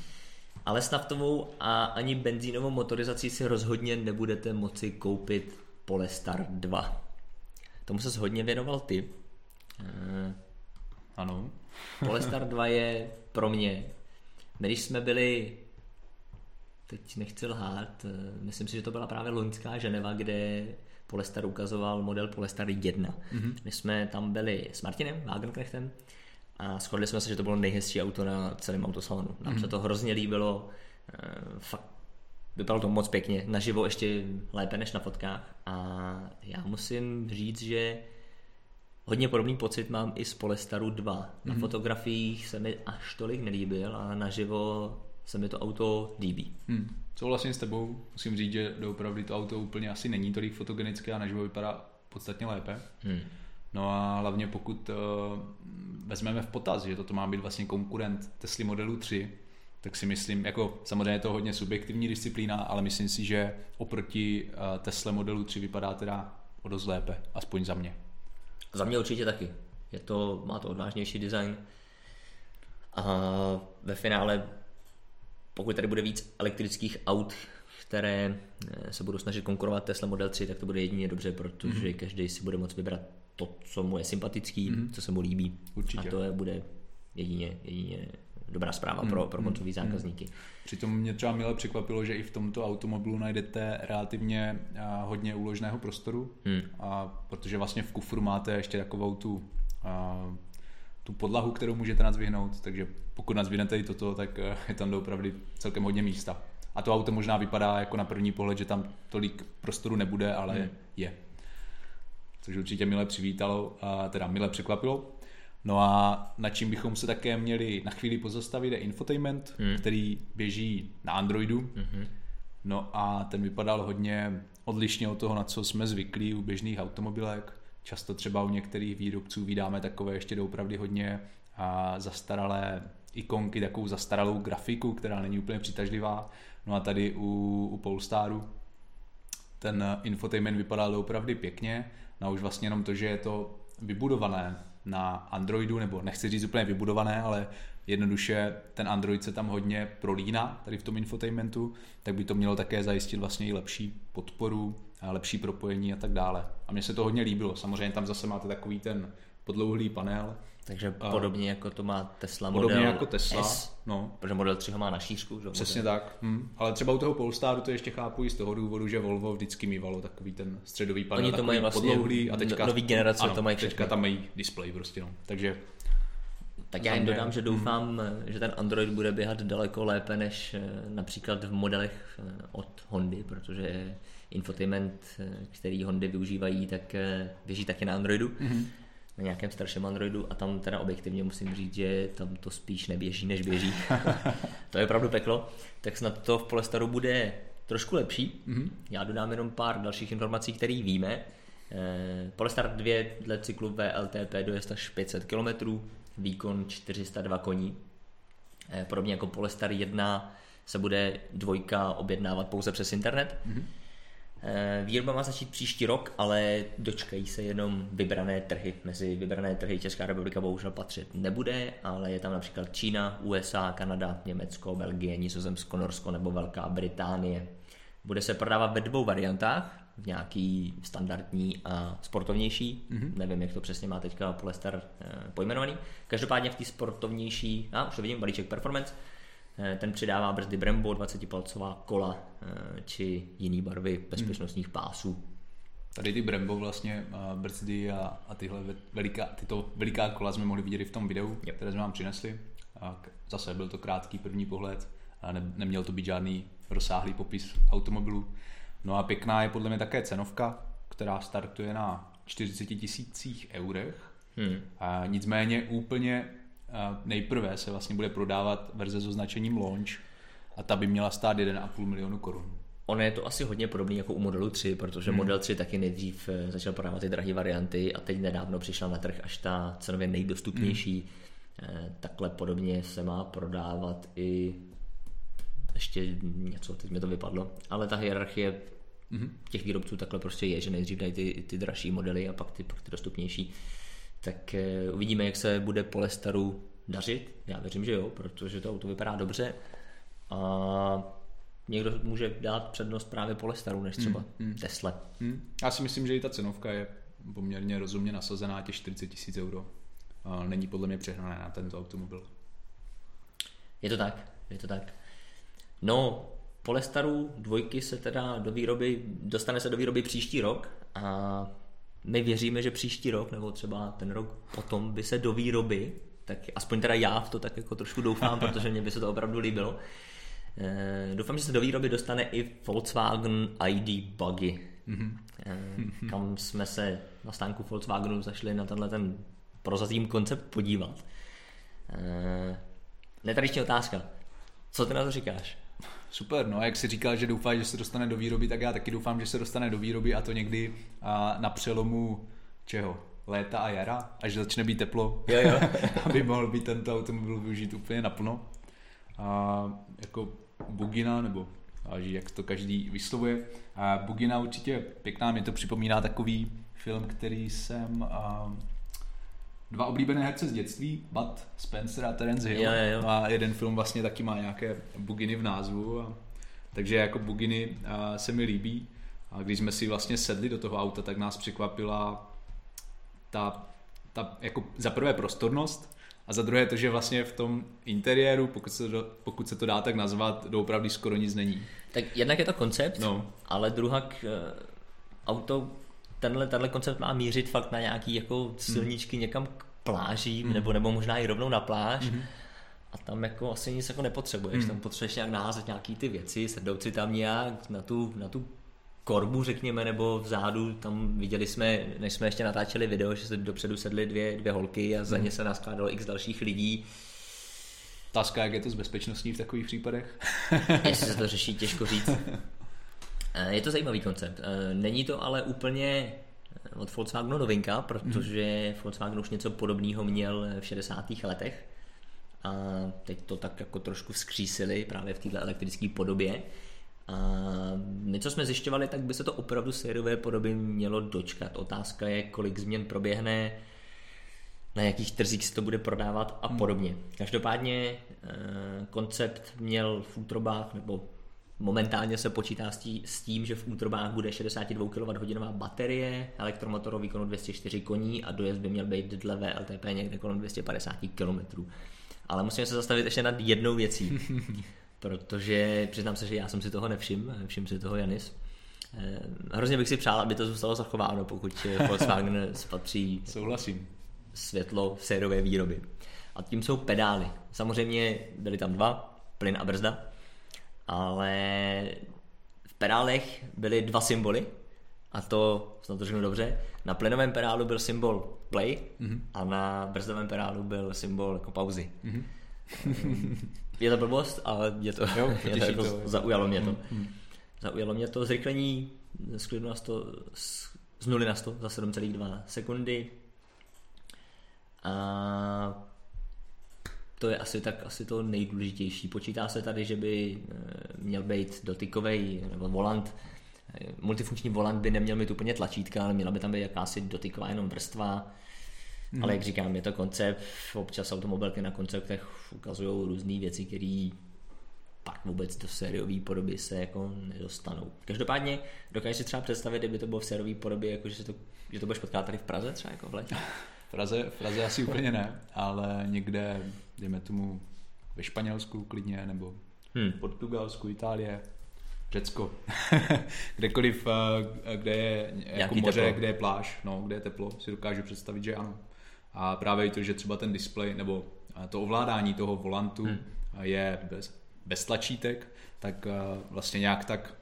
Ale s naftovou a ani benzínovou motorizací si rozhodně nebudete moci koupit Polestar 2. Tomu se hodně věnoval ty. Ano. Polestar 2 je pro mě, když jsme byli teď nechci lhát, eh, myslím si, že to byla právě loňská Ženeva, kde Polestar ukazoval model Polestar 1. Mm-hmm. My jsme tam byli s Martinem Wagenknechtem a shodli jsme se, že to bylo nejhezčí auto na celém autosalonu. Nám mm-hmm. se to hrozně líbilo, eh, fakt vypadalo to moc pěkně, naživo ještě lépe než na fotkách a já musím říct, že hodně podobný pocit mám i z Polestaru 2. Na mm-hmm. fotografiích se mi až tolik nelíbil a naživo se mi to auto líbí. Hmm. vlastně s tebou, musím říct, že doopravdy to auto úplně asi není tolik fotogenické a naživo vypadá podstatně lépe. Hmm. No a hlavně pokud uh, vezmeme v potaz, že toto má být vlastně konkurent Tesla modelu 3, tak si myslím, jako samozřejmě je to hodně subjektivní disciplína, ale myslím si, že oproti uh, Tesla modelu 3 vypadá teda o dost lépe, aspoň za mě. Za mě určitě taky. Je to, má to odvážnější design. A ve finále pokud tady bude víc elektrických aut, které eh, se budou snažit konkurovat Tesla Model 3, tak to bude jedině dobře, protože mm-hmm. každý si bude moct vybrat to, co mu je sympatický, mm-hmm. co se mu líbí. Určitě. A to je, bude jedině, jedině dobrá zpráva mm, pro, pro mm, koncový zákazníky. Mm. Přitom mě třeba milé překvapilo, že i v tomto automobilu najdete relativně a, hodně úložného prostoru, mm. a, protože vlastně v kufru máte ještě takovou tu a, tu podlahu, kterou můžete nadzvihnout, takže pokud nadzvihnete i toto, tak eh, je tam opravdu celkem hodně místa. A to auto možná vypadá jako na první pohled, že tam tolik prostoru nebude, ale hmm. je. Což určitě milé přivítalo, a teda milé překvapilo. No a na čím bychom se také měli na chvíli pozastavit je infotainment, hmm. který běží na Androidu. Hmm. No a ten vypadal hodně odlišně od toho, na co jsme zvyklí u běžných automobilek. Často třeba u některých výrobců vydáme takové ještě doopravdy hodně a zastaralé ikonky, takovou zastaralou grafiku, která není úplně přitažlivá. No a tady u, u Polestaru ten infotainment vypadal opravdu pěkně, no a už vlastně jenom to, že je to vybudované na Androidu, nebo nechci říct úplně vybudované, ale jednoduše ten Android se tam hodně prolíná tady v tom infotainmentu, tak by to mělo také zajistit vlastně i lepší podporu, lepší propojení a tak dále. A mně se to hodně líbilo. Samozřejmě tam zase máte takový ten podlouhlý panel. Takže a podobně jako to má Tesla podobně model jako Tesla, S, no. protože model 3 ho má na šířku. Že? Přesně tak. Hm. Ale třeba u toho Polestaru to ještě chápu i z toho důvodu, že Volvo vždycky mývalo takový ten středový panel, Oni to mají vlastně podlouhlý a teďka, nový generace ano, to mají teďka tam mají display prostě, no. Takže Tak já jim dodám, že doufám, že ten Android bude běhat daleko lépe než eh, například v modelech eh, od Hondy, protože infotainment, eh, který Hondy využívají, tak běží taky na Androidu. Mm-hmm. Na nějakém starším Androidu a tam teda objektivně musím říct, že tam to spíš neběží, než běží. to je opravdu peklo. Tak snad to v Polestaru bude trošku lepší. Mm-hmm. Já dodám jenom pár dalších informací, které víme. Eh, Polestar 2 dle cyklu VLTP dojezd až 500 km, výkon 402 koní. Eh, Podobně jako Polestar 1 se bude dvojka objednávat pouze přes internet. Mm-hmm. Výroba má začít příští rok, ale dočkají se jenom vybrané trhy. Mezi vybrané trhy Česká republika bohužel patřit nebude, ale je tam například Čína, USA, Kanada, Německo, Belgie, Nizozemsko, Norsko nebo Velká Británie. Bude se prodávat ve dvou variantách, v nějaký standardní a sportovnější. Mm-hmm. Nevím, jak to přesně má teďka Polestar eh, pojmenovaný. Každopádně v té sportovnější, a už to vidím, balíček Performance, eh, ten přidává brzdy Brembo, 20-palcová kola eh, či jiný barvy bezpečnostních pásů. Tady ty Brembo vlastně brzdy a, a tyhle veliká, tyto veliká kola jsme mohli vidět i v tom videu, yep. které jsme vám přinesli. A zase byl to krátký první pohled a ne, neměl to být žádný rozsáhlý popis automobilu. No a pěkná je podle mě také cenovka, která startuje na 40 tisících eurech. Hmm. A nicméně úplně nejprve se vlastně bude prodávat verze s označením launch a ta by měla stát 1,5 milionu korun. Ono je to asi hodně podobné jako u modelu 3, protože hmm. model 3 taky nejdřív eh, začal prodávat ty drahé varianty a teď nedávno přišla na trh až ta cenově nejdostupnější. Hmm. Takhle podobně se má prodávat i ještě něco, teď mi to vypadlo, ale ta hierarchie mm-hmm. těch výrobců takhle prostě je, že nejdřív dají ty, ty dražší modely a pak ty, pak ty dostupnější. Tak uh, uvidíme, jak se bude Polestaru dařit. Já věřím, že jo, protože to auto vypadá dobře a někdo může dát přednost právě Polestaru než třeba mm, mm. Tesla. Mm. Já si myslím, že i ta cenovka je poměrně rozumně nasazená, těch 40 tisíc euro. A není podle mě přehnané na tento automobil. Je to tak, je to tak. No, Polestaru dvojky se teda do výroby, dostane se do výroby příští rok a my věříme, že příští rok, nebo třeba ten rok potom by se do výroby, tak aspoň teda já v to tak jako trošku doufám, protože mě by se to opravdu líbilo. E, doufám, že se do výroby dostane i Volkswagen ID Buggy, mm-hmm. e, kam jsme se na stánku Volkswagenu zašli na tenhle ten prozatím koncept podívat. E, netradiční otázka. Co ty na to říkáš? Super, no a jak si říkal, že doufáš, že se dostane do výroby, tak já taky doufám, že se dostane do výroby a to někdy a, na přelomu čeho? Léta a jara, až začne být teplo, jo, jo. aby mohl být tento automobil využít úplně naplno. A jako Bugina, nebo jak to každý vyslovuje. A Bugina určitě pěkná, mě to připomíná takový film, který jsem a, dva oblíbené herce z dětství, Bud Spencer a Terence Hill. Jo, jo, jo. A jeden film vlastně taky má nějaké buginy v názvu. A, takže jako buginy a, se mi líbí. A když jsme si vlastně sedli do toho auta, tak nás překvapila ta, ta jako za prvé prostornost a za druhé to, že vlastně v tom interiéru, pokud se, to, pokud se to dá tak nazvat, doopravdy skoro nic není. Tak jednak je to koncept, no. ale druhak auto tenhle, tenhle koncept má mířit fakt na nějaký jako silničky hmm. někam k plážím, hmm. nebo, nebo možná i rovnou na pláž. Hmm. A tam jako asi nic jako nepotřebuješ, hmm. tam potřebuješ nějak naházet nějaký ty věci, sednout si tam nějak na tu, na tu korbu, řekněme, nebo vzadu, tam viděli jsme, než jsme ještě natáčeli video, že se dopředu sedly dvě, dvě holky a za ně se naskládalo x dalších lidí. Otázka, jak je to s bezpečností v takových případech? Jestli se to řeší, těžko říct. Je to zajímavý koncept. Není to ale úplně od Volkswagenu novinka, protože hmm. Volkswagen už něco podobného měl v 60. letech. a teď to tak jako trošku vzkřísili právě v této elektrické podobě. A my, co jsme zjišťovali, tak by se to opravdu sériové podoby mělo dočkat. Otázka je, kolik změn proběhne, na jakých trzích se to bude prodávat a podobně. Každopádně eh, koncept měl v útrobách, nebo momentálně se počítá s tím, že v útrobách bude 62 kWh baterie, elektromotor výkonu 204 koní a dojezd by měl být dle VLTP někde kolem 250 km. Ale musíme se zastavit ještě nad jednou věcí, protože přiznám se, že já jsem si toho nevšiml, všim si toho Janis. Eh, hrozně bych si přál, aby to zůstalo zachováno, pokud Volkswagen spatří Souhlasím. světlo v sériové výroby. A tím jsou pedály. Samozřejmě byly tam dva, plyn a brzda, ale v pedálech byly dva symboly, a to, snad to řeknu dobře, na plynovém pedálu byl symbol play mm-hmm. a na brzdovém pedálu byl symbol jako pauzy. Mm-hmm. je to blbost, ale je to, jo, je to, jako, to zaujalo mě to. Mm-hmm. Zaujalo mě to zrychlení z na 100, z 0 na 100 za 7,2 sekundy. To je asi tak asi to nejdůležitější. Počítá se tady, že by eh, měl být dotykový nebo volant multifunkční volant by neměl mít úplně tlačítka, ale měla by tam být jakási dotyková jenom vrstva. Hmm. Ale jak říkám, je to koncept, občas automobilky na konceptech ukazují různé věci, které pak vůbec do sériové podoby se jako nedostanou. Každopádně dokážeš si třeba představit, kdyby to bylo v sériové podobě, jako že, se to, že to budeš potkat tady v Praze třeba jako v letě? V Praze, v Praze asi úplně ne, ale někde, dejme tomu ve Španělsku klidně, nebo hmm. Portugalsku, Itálie, Řecko, kdekoliv, eh, kde je jako moře, teplo. kde je pláž, no, kde je teplo, si dokážu představit, že ano. A právě i to, že třeba ten displej nebo eh, to ovládání toho volantu hmm. je bez, bez tlačítek, tak eh, vlastně nějak tak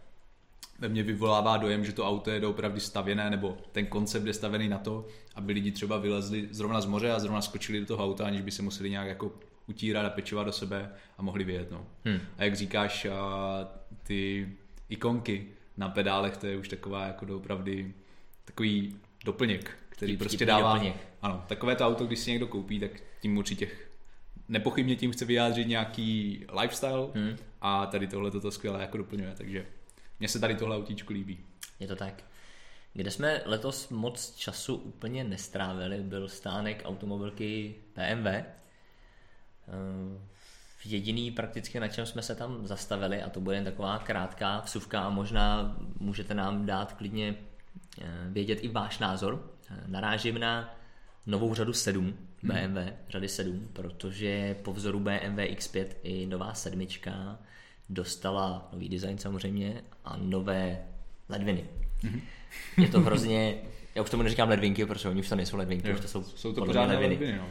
ve mně vyvolává dojem, že to auto je opravdu stavěné, nebo ten koncept je stavený na to, aby lidi třeba vylezli zrovna z moře a zrovna skočili do toho auta, aniž by se museli nějak jako utírat a pečovat do sebe a mohli vyjet. No. Hmm. A jak říkáš, ty ikonky na pedálech, to je už taková jako opravdu takový doplněk, který Vtip, prostě dává... Doplněk. Ano, takové to auto, když si někdo koupí, tak tím určitě nepochybně tím chce vyjádřit nějaký lifestyle hmm. a tady tohle to skvěle jako doplňuje, takže mně se tady tohle autíčko líbí. Je to tak. Kde jsme letos moc času úplně nestrávili, byl stánek automobilky BMW. Ehm, jediný prakticky, na čem jsme se tam zastavili, a to bude jen taková krátká vsuvka a možná můžete nám dát klidně eh, vědět i váš názor. Eh, narážím na novou řadu 7 BMW, hmm. řady 7, protože po vzoru BMW X5 i nová sedmička dostala nový design samozřejmě a nové ledviny. Hmm. Je to hrozně, já už tomu neříkám ledvinky, protože oni už to nejsou ledvinky, jo, už to jsou, jsou to pořádné ledviny. ledviny no.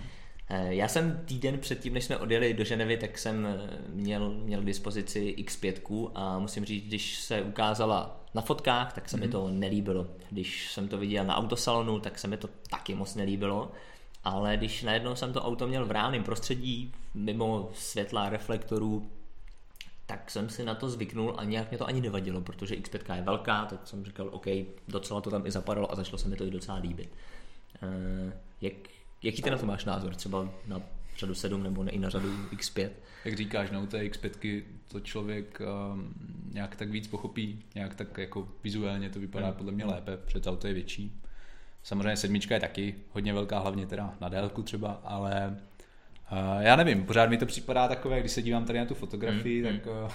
Eh, já jsem týden předtím, než jsme odjeli do Ženevy, tak jsem eh, měl, měl k dispozici X5 a musím říct, když se ukázala na fotkách, tak se mm-hmm. mi mhm. to nelíbilo. Když jsem to viděl na autosalonu, tak se mi to taky moc nelíbilo. Ale když najednou jsem to auto měl v reálném prostředí, mimo světla, reflektorů, tak jsem si na to zvyknul a nějak mě to ani nevadilo, protože X5 je velká, tak jsem říkal, OK, docela to tam i zapadalo a začalo se mi to i docela líbit. Uh, jak, Jaký ty na to máš názor? Třeba na řadu 7 nebo i na řadu X5? Jak říkáš, no, té X5 to člověk um, nějak tak víc pochopí, nějak tak jako vizuálně to vypadá hmm. podle mě lépe, protože auto je větší. Samozřejmě sedmička je taky hodně velká, hlavně teda na délku třeba, ale uh, já nevím, pořád mi to připadá takové, když se dívám tady na tu fotografii, hmm. tak uh,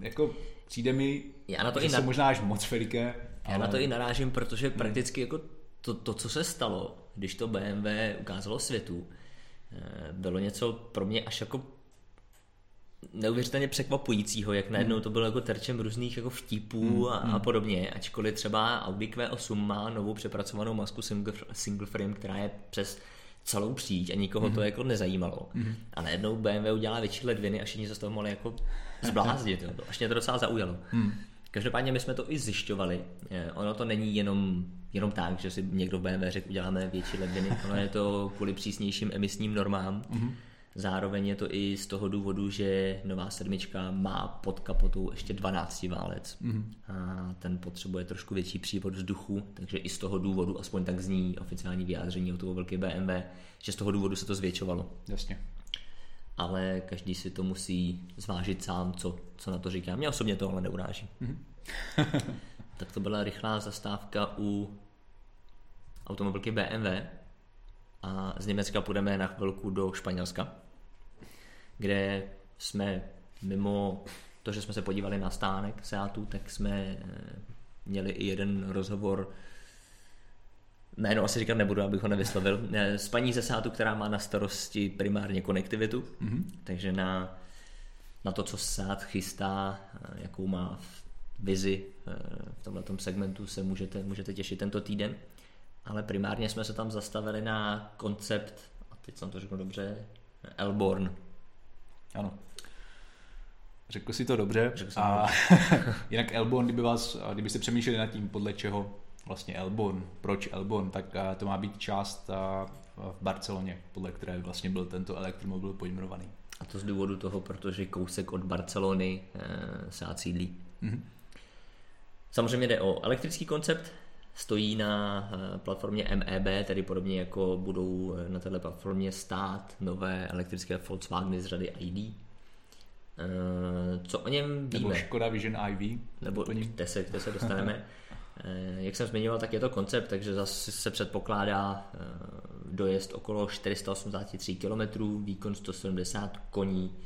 jako přijde mi, já na to že i na... možná až moc veliké. Já ale... na to i narážím, protože hmm. prakticky jako to, to, co se stalo, když to BMW ukázalo světu, eh, bylo něco pro mě až jako neuvěřitelně překvapujícího, jak najednou hmm. to bylo jako terčem různých jako vtipů hmm. a, a hmm. podobně, ačkoliv třeba Audi Q8 má novou přepracovanou masku single, single frame, která je přes celou příď a nikoho mm. to jako nezajímalo. Mm. A najednou BMW udělá větší ledviny a všichni se z toho mohli jako zbláznit. Jo. Až mě to docela zaujalo. Mm. Každopádně my jsme to i zjišťovali. Eh, ono to není jenom, jenom tak, že si někdo v BMW řekl, uděláme větší ledviny. Ono je to kvůli přísnějším emisním normám. Mm-hmm. Zároveň je to i z toho důvodu, že nová sedmička má pod kapotou ještě 12 válec mm-hmm. a ten potřebuje trošku větší přívod vzduchu, takže i z toho důvodu, aspoň tak zní oficiální vyjádření automobilky BMW, že z toho důvodu se to zvětšovalo. Jasně. ale každý si to musí zvážit sám, co, co na to říká. Mě osobně to ale neuráží. tak to byla rychlá zastávka u automobilky BMW a z Německa půjdeme na chvilku do Španělska, kde jsme mimo to, že jsme se podívali na stánek Seatu, tak jsme eh, měli i jeden rozhovor jméno asi říkat nebudu, abych ho nevyslovil, eh, s paní ze Seatu, která má na starosti primárně konektivitu, mm-hmm. takže na, na to, co Seat chystá, eh, jakou má vizi v tomto segmentu se můžete, můžete těšit tento týden. Ale primárně jsme se tam zastavili na koncept, a teď jsem to řekl dobře, Elborn. Ano. Řekl si to dobře. Řekl a jinak Elborn, kdyby, vás, kdybyste přemýšleli nad tím, podle čeho vlastně Elborn, proč Elborn, tak to má být část v Barceloně, podle které vlastně byl tento elektromobil pojmenovaný. A to z důvodu toho, protože kousek od Barcelony se sídlí. Mm-hmm. Samozřejmě jde o elektrický koncept, stojí na eh, platformě MEB, tedy podobně jako budou eh, na této platformě stát nové elektrické Volkswageny z řady ID. Eh, co o něm víme? Nebo Škoda Vision IV. Nebo te se, te se dostaneme. Jak jsem zmiňoval, tak je to koncept, takže zase se předpokládá dojezd okolo 483 km, výkon 170 koní.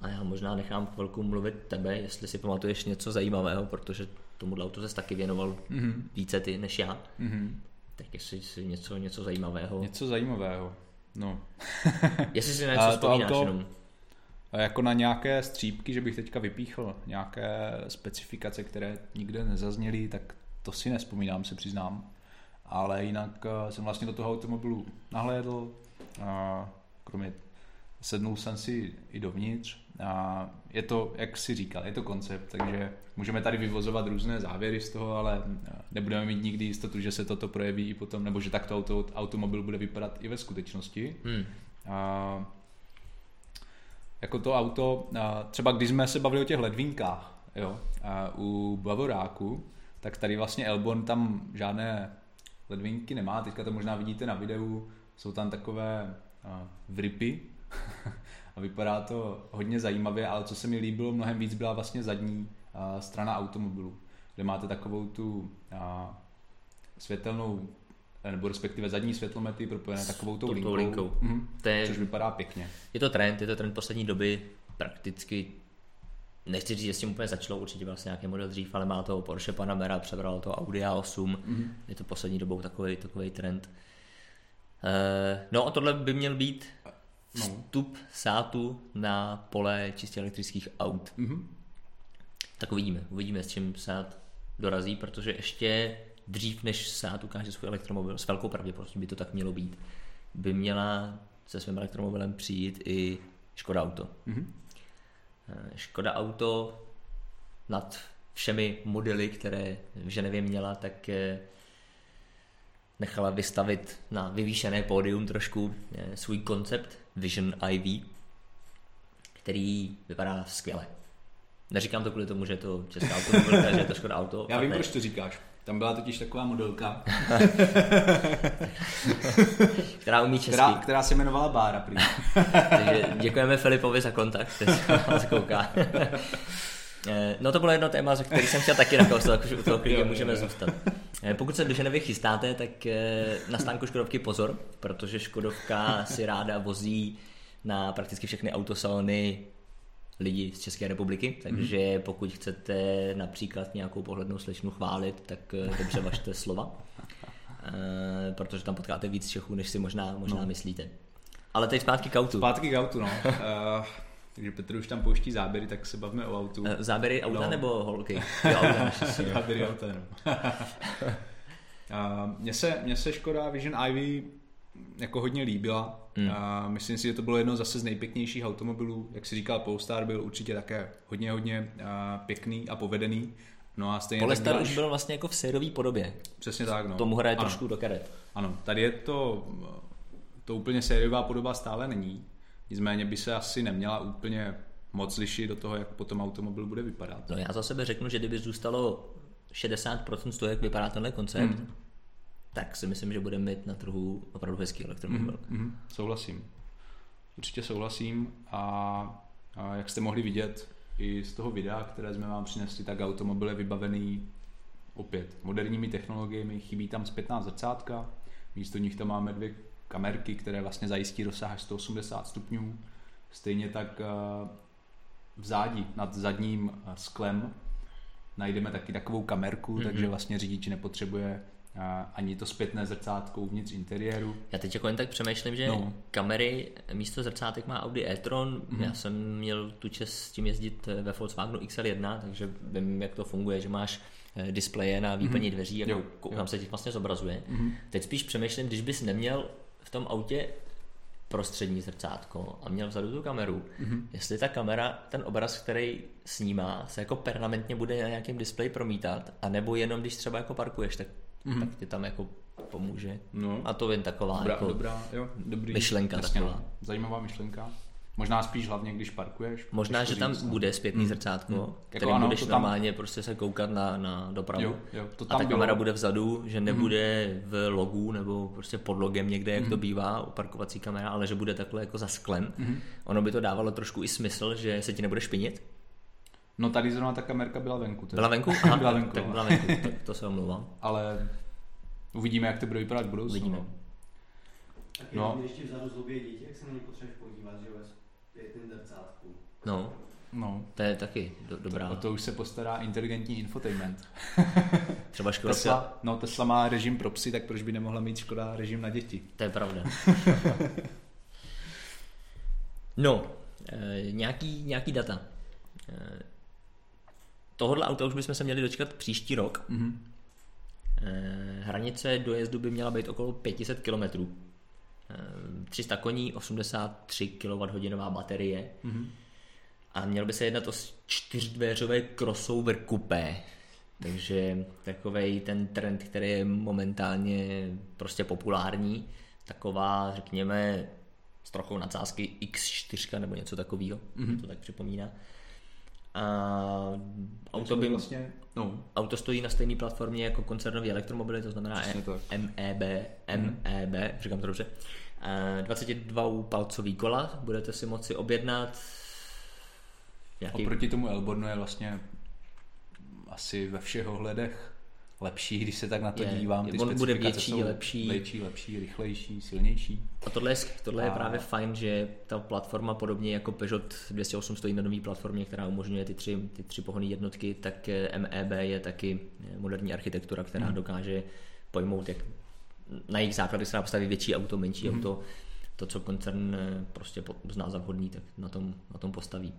A já možná nechám chvilku mluvit tebe, jestli si pamatuješ něco zajímavého, protože tomu autu se taky věnoval mm-hmm. více ty než já. Mm-hmm. Tak jestli si něco, něco zajímavého. Něco zajímavého, no. jestli si na něco vzpomínáš auto, jenom. Jako na nějaké střípky, že bych teďka vypíchl nějaké specifikace, které nikde nezazněly, tak to si nespomínám, se přiznám. Ale jinak eh, jsem vlastně do toho automobilu nahlédl, a kromě sednul jsem si i dovnitř a je to, jak si říkal, je to koncept, takže můžeme tady vyvozovat různé závěry z toho, ale nebudeme mít nikdy jistotu, že se toto projeví i potom, nebo že takto auto, automobil bude vypadat i ve skutečnosti. Hmm. A, jako to auto, a třeba když jsme se bavili o těch ledvínkách, jo, a u Bavoráku, tak tady vlastně Elborn tam žádné ledvinky nemá, teďka to možná vidíte na videu, jsou tam takové vripy, a vypadá to hodně zajímavě, ale co se mi líbilo mnohem víc byla vlastně zadní uh, strana automobilu, kde máte takovou tu uh, světelnou nebo respektive zadní světlomety propojené takovou tou linkou, linkou. Mm, to je, což vypadá pěkně. Je to trend, je to trend poslední doby, prakticky nechci říct, že s tím úplně začalo, určitě vlastně nějaký model dřív, ale má to Porsche Panamera, přebralo to Audi A8, mm-hmm. je to poslední dobou takový, takový trend. Uh, no a tohle by měl být. Vstup sátu na pole čistě elektrických aut. Mm-hmm. Tak uvidíme, uvidíme, s čím sát dorazí, protože ještě dřív, než sát ukáže svůj elektromobil, s velkou pravděpodobností by to tak mělo být, by měla se svým elektromobilem přijít i Škoda Auto. Mm-hmm. Škoda Auto nad všemi modely, které v Ženevě měla, tak nechala vystavit na vyvýšené pódium trošku eh, svůj koncept Vision IV, který vypadá skvěle. Neříkám to kvůli tomu, že je to česká automobilka, že je to Škoda auto. Já vím, proč to říkáš. Tam byla totiž taková modelka, která umí česky. Která, která se jmenovala Bára. Takže děkujeme Filipovi za kontakt, který se kouká. Eh, no to bylo jedno téma, ze který jsem chtěl taky nakousat, takže u toho klidně můžeme zůstat. Eh, pokud se do Ženevy chystáte, tak eh, na stánku Škodovky pozor, protože Škodovka si ráda vozí na prakticky všechny autosalony lidi z České republiky, takže mm-hmm. pokud chcete například nějakou pohlednou slečnu chválit, tak dobře vašte slova, protože tam potkáte víc Čechů, než si možná, možná no. myslíte. Ale teď zpátky k autu. Zpátky k autu, no. Takže Petr už tam pouští záběry, tak se bavíme o autu. Eh, záběry auta no. nebo holky? Jo, auta záběry auta, no. Mně se, mně se Škoda Vision Ivy jako hodně líbila. Mm. A myslím si, že to bylo jedno zase z nejpěknějších automobilů. Jak si říkal, Polestar byl určitě také hodně, hodně pěkný a povedený. No a stejně Polestar tak už byl vlastně jako v sériové podobě. Přesně tak, no. Tomu hraje ano. trošku do karet. Ano, tady je to, to úplně sériová podoba stále není. Nicméně by se asi neměla úplně moc lišit do toho, jak potom automobil bude vypadat. No já za sebe řeknu, že kdyby zůstalo 60% z toho, jak vypadá tenhle koncept, mm. tak si myslím, že budeme mít na trhu opravdu hezký elektromobil. Mm, mm, souhlasím. určitě souhlasím a, a jak jste mohli vidět i z toho videa, které jsme vám přinesli, tak automobil je vybavený opět moderními technologiemi, chybí tam zpětná zrcátka, místo nich tam máme dvě kamerky, které vlastně zajistí rozsah až 180 stupňů. Stejně tak eh, v zádi, nad zadním eh, sklem, najdeme taky takovou kamerku, mm-hmm. takže vlastně řidič nepotřebuje a ani to zpětné zrcátko uvnitř interiéru. Já teď jako jen tak přemýšlím, že no. kamery místo zrcátek má Audi e-tron. Mm-hmm. Já jsem měl tu čest s tím jezdit ve Volkswagenu XL1, takže vím, jak to funguje, že máš eh, displeje na výplní mm-hmm. dveří, jako tam se ti vlastně zobrazuje. Mm-hmm. Teď spíš přemýšlím, když bys neměl v tom autě prostřední zrcátko a měl vzadu tu kameru, mm-hmm. jestli ta kamera, ten obraz, který snímá, se jako permanentně bude na nějakém displeji promítat, anebo jenom když třeba jako parkuješ, tak mm-hmm. tak ti tam jako pomůže. No. A to jen taková dobrá, jako dobrá, jo, dobrý, myšlenka jasně, taková. No. Zajímavá myšlenka. Možná spíš hlavně, když parkuješ. Možná, že tam říct, no. bude zpětný hmm. zrcátko, hmm. který ano, budeš tam... normálně prostě se koukat na, na dopravu. Jo, jo, to tam a ta bylo. kamera bude vzadu, že hmm. nebude hmm. v logu nebo prostě pod logem někde, jak hmm. to bývá u parkovací kamera, ale že bude takhle jako za sklem. Hmm. Ono by to dávalo trošku i smysl, že se ti nebude špinit, No tady zrovna ta kamerka byla venku. Teda. Byla venku? Aha, byla venku. Tak, byla venku, tak to se omlouvám. Ale uvidíme, jak to bude vypadat v budoucnu. Uvidíme. No. Tak no. ještě vzadu zlobě dítě, jak se na ně potřebuješ podívat, že je No. No. To je taky do, dobrá. To, to už se postará inteligentní infotainment. Třeba Škoda. Tesla, no Tesla má režim pro psy, tak proč by nemohla mít Škoda režim na děti? To je pravda. no, e, nějaký, nějaký data. E, tohohle auta už bychom se měli dočkat příští rok. Mm-hmm. Hranice dojezdu by měla být okolo 500 km. 300 koní, 83 kWh baterie. Mm-hmm. A měl by se jednat o čtyřdveřové crossover coupé. Takže takový ten trend, který je momentálně prostě populární, taková, řekněme, s trochou nadsázky X4 nebo něco takového, mm-hmm. to tak připomíná. A auto, by, vlastně, no. auto stojí na stejné platformě jako koncernový elektromobily, to znamená MEB, MEB, říkám to dobře. 22 palcový kola budete si moci objednat. Nějaký... Oproti tomu Elbornu je vlastně asi ve všech ohledech lepší, když se tak na to je, dívám. Ty on bude větší, jsou lepší. Větší, lepší, rychlejší, silnější. A tohle je, tohle a... je právě fajn, že ta platforma podobně jako Peugeot 208 stojí na nové platformě, která umožňuje ty tři, ty tři pohonné jednotky, tak MEB je taky moderní architektura, která hmm. dokáže pojmout, jak na jejich základy se dá postavit větší auto, menší hmm. auto. To, co koncern eh, prostě zná za vhodný, tak na tom, na tom postaví.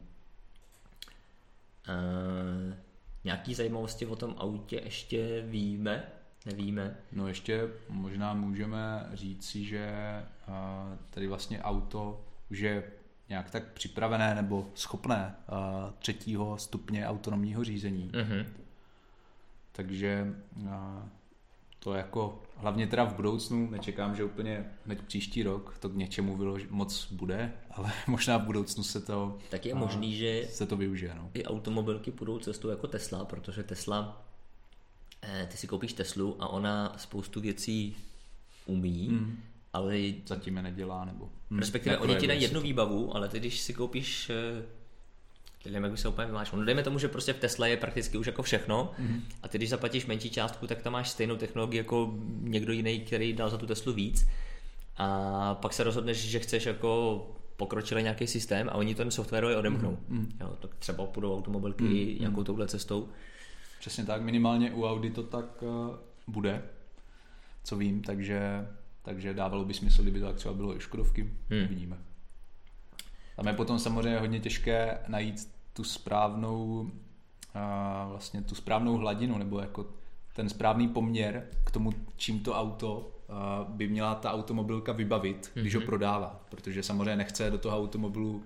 Uh, Nějaký zajímavosti o tom autě ještě víme? Nevíme. No ještě možná můžeme říci, že tady vlastně auto už je nějak tak připravené nebo schopné třetího stupně autonomního řízení. Mm-hmm. Takže to jako hlavně teda v budoucnu, nečekám, že úplně hned příští rok to k něčemu vylož, moc bude, ale možná v budoucnu se to Tak je a, možný, že se to využije. No. I automobilky půjdou cestou jako Tesla, protože Tesla, eh, ty si koupíš Teslu a ona spoustu věcí umí, mm. ale zatím je nedělá, nebo... Hmm, respektive oni ti dají jednu výbavu, ale ty když si koupíš eh, nevím, jak by se úplně vymáš. No dejme tomu, že prostě v Tesla je prakticky už jako všechno mm-hmm. a ty když zaplatíš menší částku, tak tam máš stejnou technologii jako někdo jiný, který dal za tu Teslu víc a pak se rozhodneš, že chceš jako pokročilý nějaký systém a oni ten software odemknou. Mm-hmm. Jo, tak třeba půjdou automobilky mm-hmm. nějakou touhle cestou. Přesně tak, minimálně u Audi to tak uh, bude, co vím, takže, takže dávalo by smysl, kdyby to tak třeba bylo i Škodovky, mm. vidíme. Tam je potom samozřejmě hodně těžké najít tu správnou vlastně tu správnou hladinu nebo jako ten správný poměr k tomu, čím to auto by měla ta automobilka vybavit, mm-hmm. když ho mhm. prodává. Protože samozřejmě nechce do toho automobilu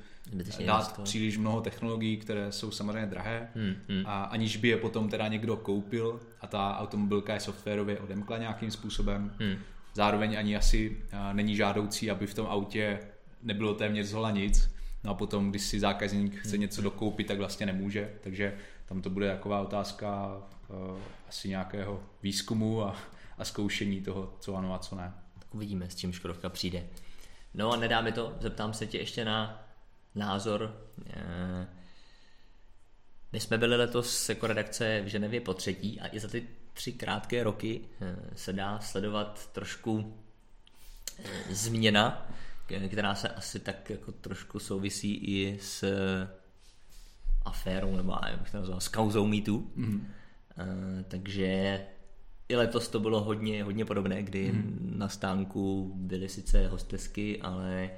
dát to. příliš mnoho technologií, které jsou samozřejmě drahé mm-hmm. a aniž by je potom teda někdo koupil a ta automobilka je softwarově odemkla nějakým způsobem. Mm. Zároveň ani asi není žádoucí, aby v tom autě nebylo téměř zhola nic, No a potom, když si zákazník chce hmm. něco dokoupit, tak vlastně nemůže, takže tam to bude taková otázka uh, asi nějakého výzkumu a, a zkoušení toho, co ano a co ne. Tak uvidíme, s čím Škodovka přijde. No a nedá mi to, zeptám se tě ještě na názor. Eh, my jsme byli letos jako redakce v Ženevě po třetí a i za ty tři krátké roky eh, se dá sledovat trošku změna, která se asi tak jako trošku souvisí i s aférou, nebo jak bych to nazval, s kauzou mýtu. Mm-hmm. Takže i letos to bylo hodně, hodně podobné, kdy mm. na stánku byly sice hostesky, ale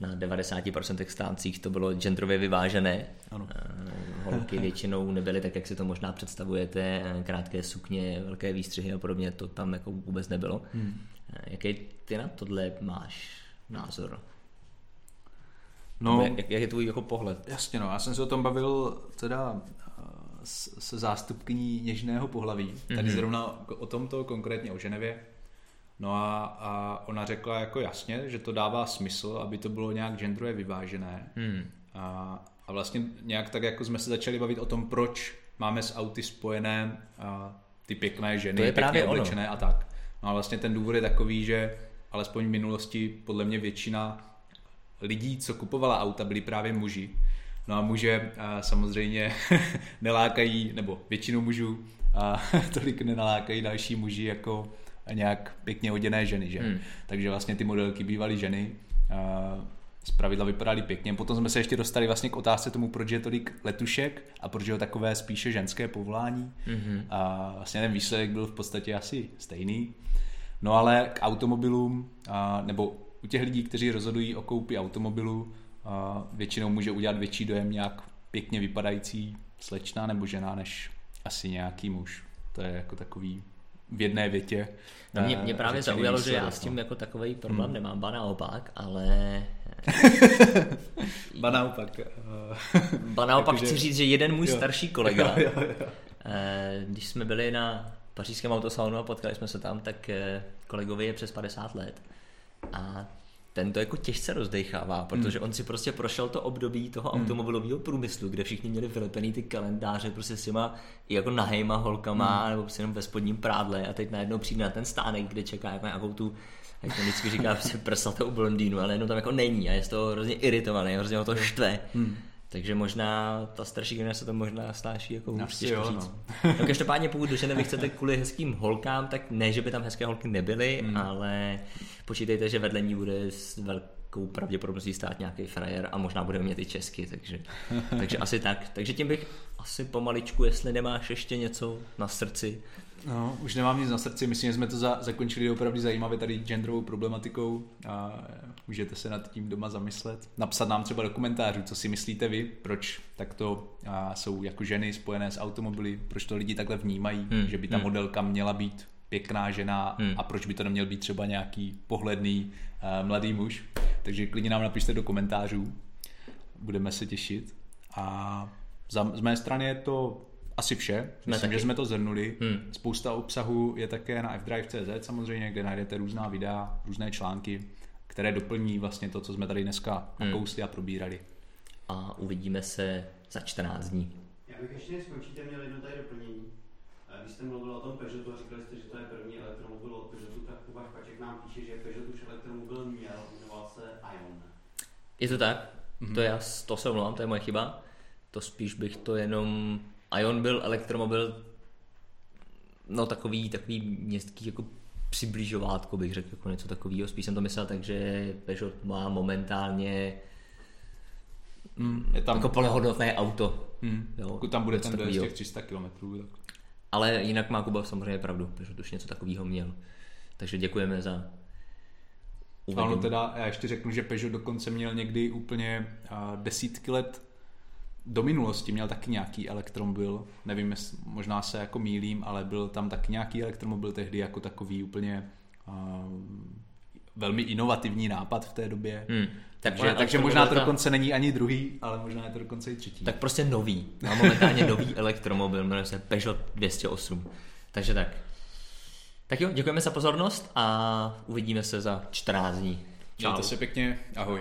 na 90% stáncích to bylo genderově vyvážené. Ano. Eh, holky většinou nebyly tak, jak si to možná představujete, eh, krátké sukně, velké výstřihy a podobně, to tam jako vůbec nebylo. Hmm. Jaký ty na tohle máš názor? No, jak, jak je tvůj jako pohled? Jasně, no, já jsem se o tom bavil teda se zástupkyní něžného pohlaví, tady mm-hmm. zrovna o tomto, konkrétně o Ženevě. No a, a ona řekla jako jasně, že to dává smysl, aby to bylo nějak genderově vyvážené. Mm. A, a vlastně nějak tak jako jsme se začali bavit o tom, proč máme s auty spojené a, ty pěkné ženy, to je pěkně oblečené ono. a tak. No a vlastně ten důvod je takový, že alespoň v minulosti podle mě většina lidí, co kupovala auta, byli právě muži. No a muže a samozřejmě nelákají, nebo většinu mužů a tolik nenalákají další muži jako nějak pěkně oděné ženy, že? Hmm. Takže vlastně ty modelky bývaly ženy, a z pravidla vypadaly pěkně. Potom jsme se ještě dostali vlastně k otázce tomu, proč je tolik letušek a proč je takové spíše ženské povolání. Mm-hmm. A vlastně ten výsledek byl v podstatě asi stejný. No ale k automobilům, a, nebo u těch lidí, kteří rozhodují o koupi automobilu, a většinou může udělat větší dojem nějak pěkně vypadající slečna nebo žena, než asi nějaký muž. To je jako takový v jedné větě. No mě, mě právě zaujalo, že já s tím jako takový problém hmm. nemám, ba naopak, ale... ba naopak. ba naopak chci říct, že jeden můj jo. starší kolega, jo, jo, jo. Eh, když jsme byli na pařížském autosalonu a potkali jsme se tam, tak eh, kolegovi je přes 50 let. A ten to jako těžce rozdechává, protože hmm. on si prostě prošel to období toho hmm. automobilového průmyslu, kde všichni měli vylepený ty kalendáře prostě s těma jako nahejma holkama hmm. nebo prostě jenom ve spodním prádle a teď najednou přijde na ten stánek, kde čeká jako nějakou tu jak to vždycky říká, prostě prsatou blondýnu, ale jenom tam jako není a je z toho hrozně iritovaný, hrozně ho to štve. Hmm. Takže možná ta starší generace to možná snáší jako hůř, těžko říct. No. no každopádně pokud do Ženevy chcete kvůli hezkým holkám, tak ne, že by tam hezké holky nebyly, hmm. ale počítejte, že vedle ní bude s velkou pravděpodobností stát nějaký frajer a možná bude mít i česky, takže, takže asi tak. Takže tím bych asi pomaličku, jestli nemáš ještě něco na srdci, No, už nemám nic na srdci, myslím, že jsme to za, zakončili opravdu zajímavě tady genderovou problematikou a můžete se nad tím doma zamyslet. Napsat nám třeba do komentářů, co si myslíte vy, proč takto a, jsou jako ženy spojené s automobily, proč to lidi takhle vnímají, hmm. že by ta hmm. modelka měla být pěkná žena hmm. a proč by to neměl být třeba nějaký pohledný uh, mladý muž. Takže klidně nám napište do komentářů, budeme se těšit. A za, z mé strany je to asi vše. Myslím, že jsme to zhrnuli. Hmm. Spousta obsahu je také na fdrive.cz samozřejmě, kde najdete různá videa, různé články, které doplní vlastně to, co jsme tady dneska hmm. nakousli a probírali. A uvidíme se za 14 dní. Já bych ještě skončíte měl jedno tady doplnění. Když jste mluvil o tom Peugeotu a říkali jste, že to je první elektromobil od Peugeotu, tak Kuba Špaček nám píše, že Peugeot už elektromobil měl, jmenoval se Ion. Je to tak? Mm-hmm. To, já, to se omlouvám, to je moje chyba. To spíš bych to jenom Ion byl elektromobil no takový, takový městský jako přibližovátko bych řekl, jako něco takového. Spíš jsem to myslel tak, že Peugeot má momentálně mm, je tam, jako plnohodnotné auto. Mm, jo, tam bude ten dojezd těch 300 km. Tak... Ale jinak má Kuba samozřejmě pravdu, Peugeot už něco takového měl. Takže děkujeme za uvedení. Ano, teda já ještě řeknu, že Peugeot dokonce měl někdy úplně desítky let do minulosti měl taky nějaký elektromobil, nevím, možná se jako mílím, ale byl tam taky nějaký elektromobil tehdy jako takový úplně uh, velmi inovativní nápad v té době. Hmm. Takže, takže možná to dokonce není ani druhý, ale možná je to dokonce i třetí. Tak prostě nový. Má momentálně nový elektromobil, jmenuje se Peugeot 208. Takže tak. Tak jo, děkujeme za pozornost a uvidíme se za 14 dní. Čau. Mějte se pěkně, ahoj.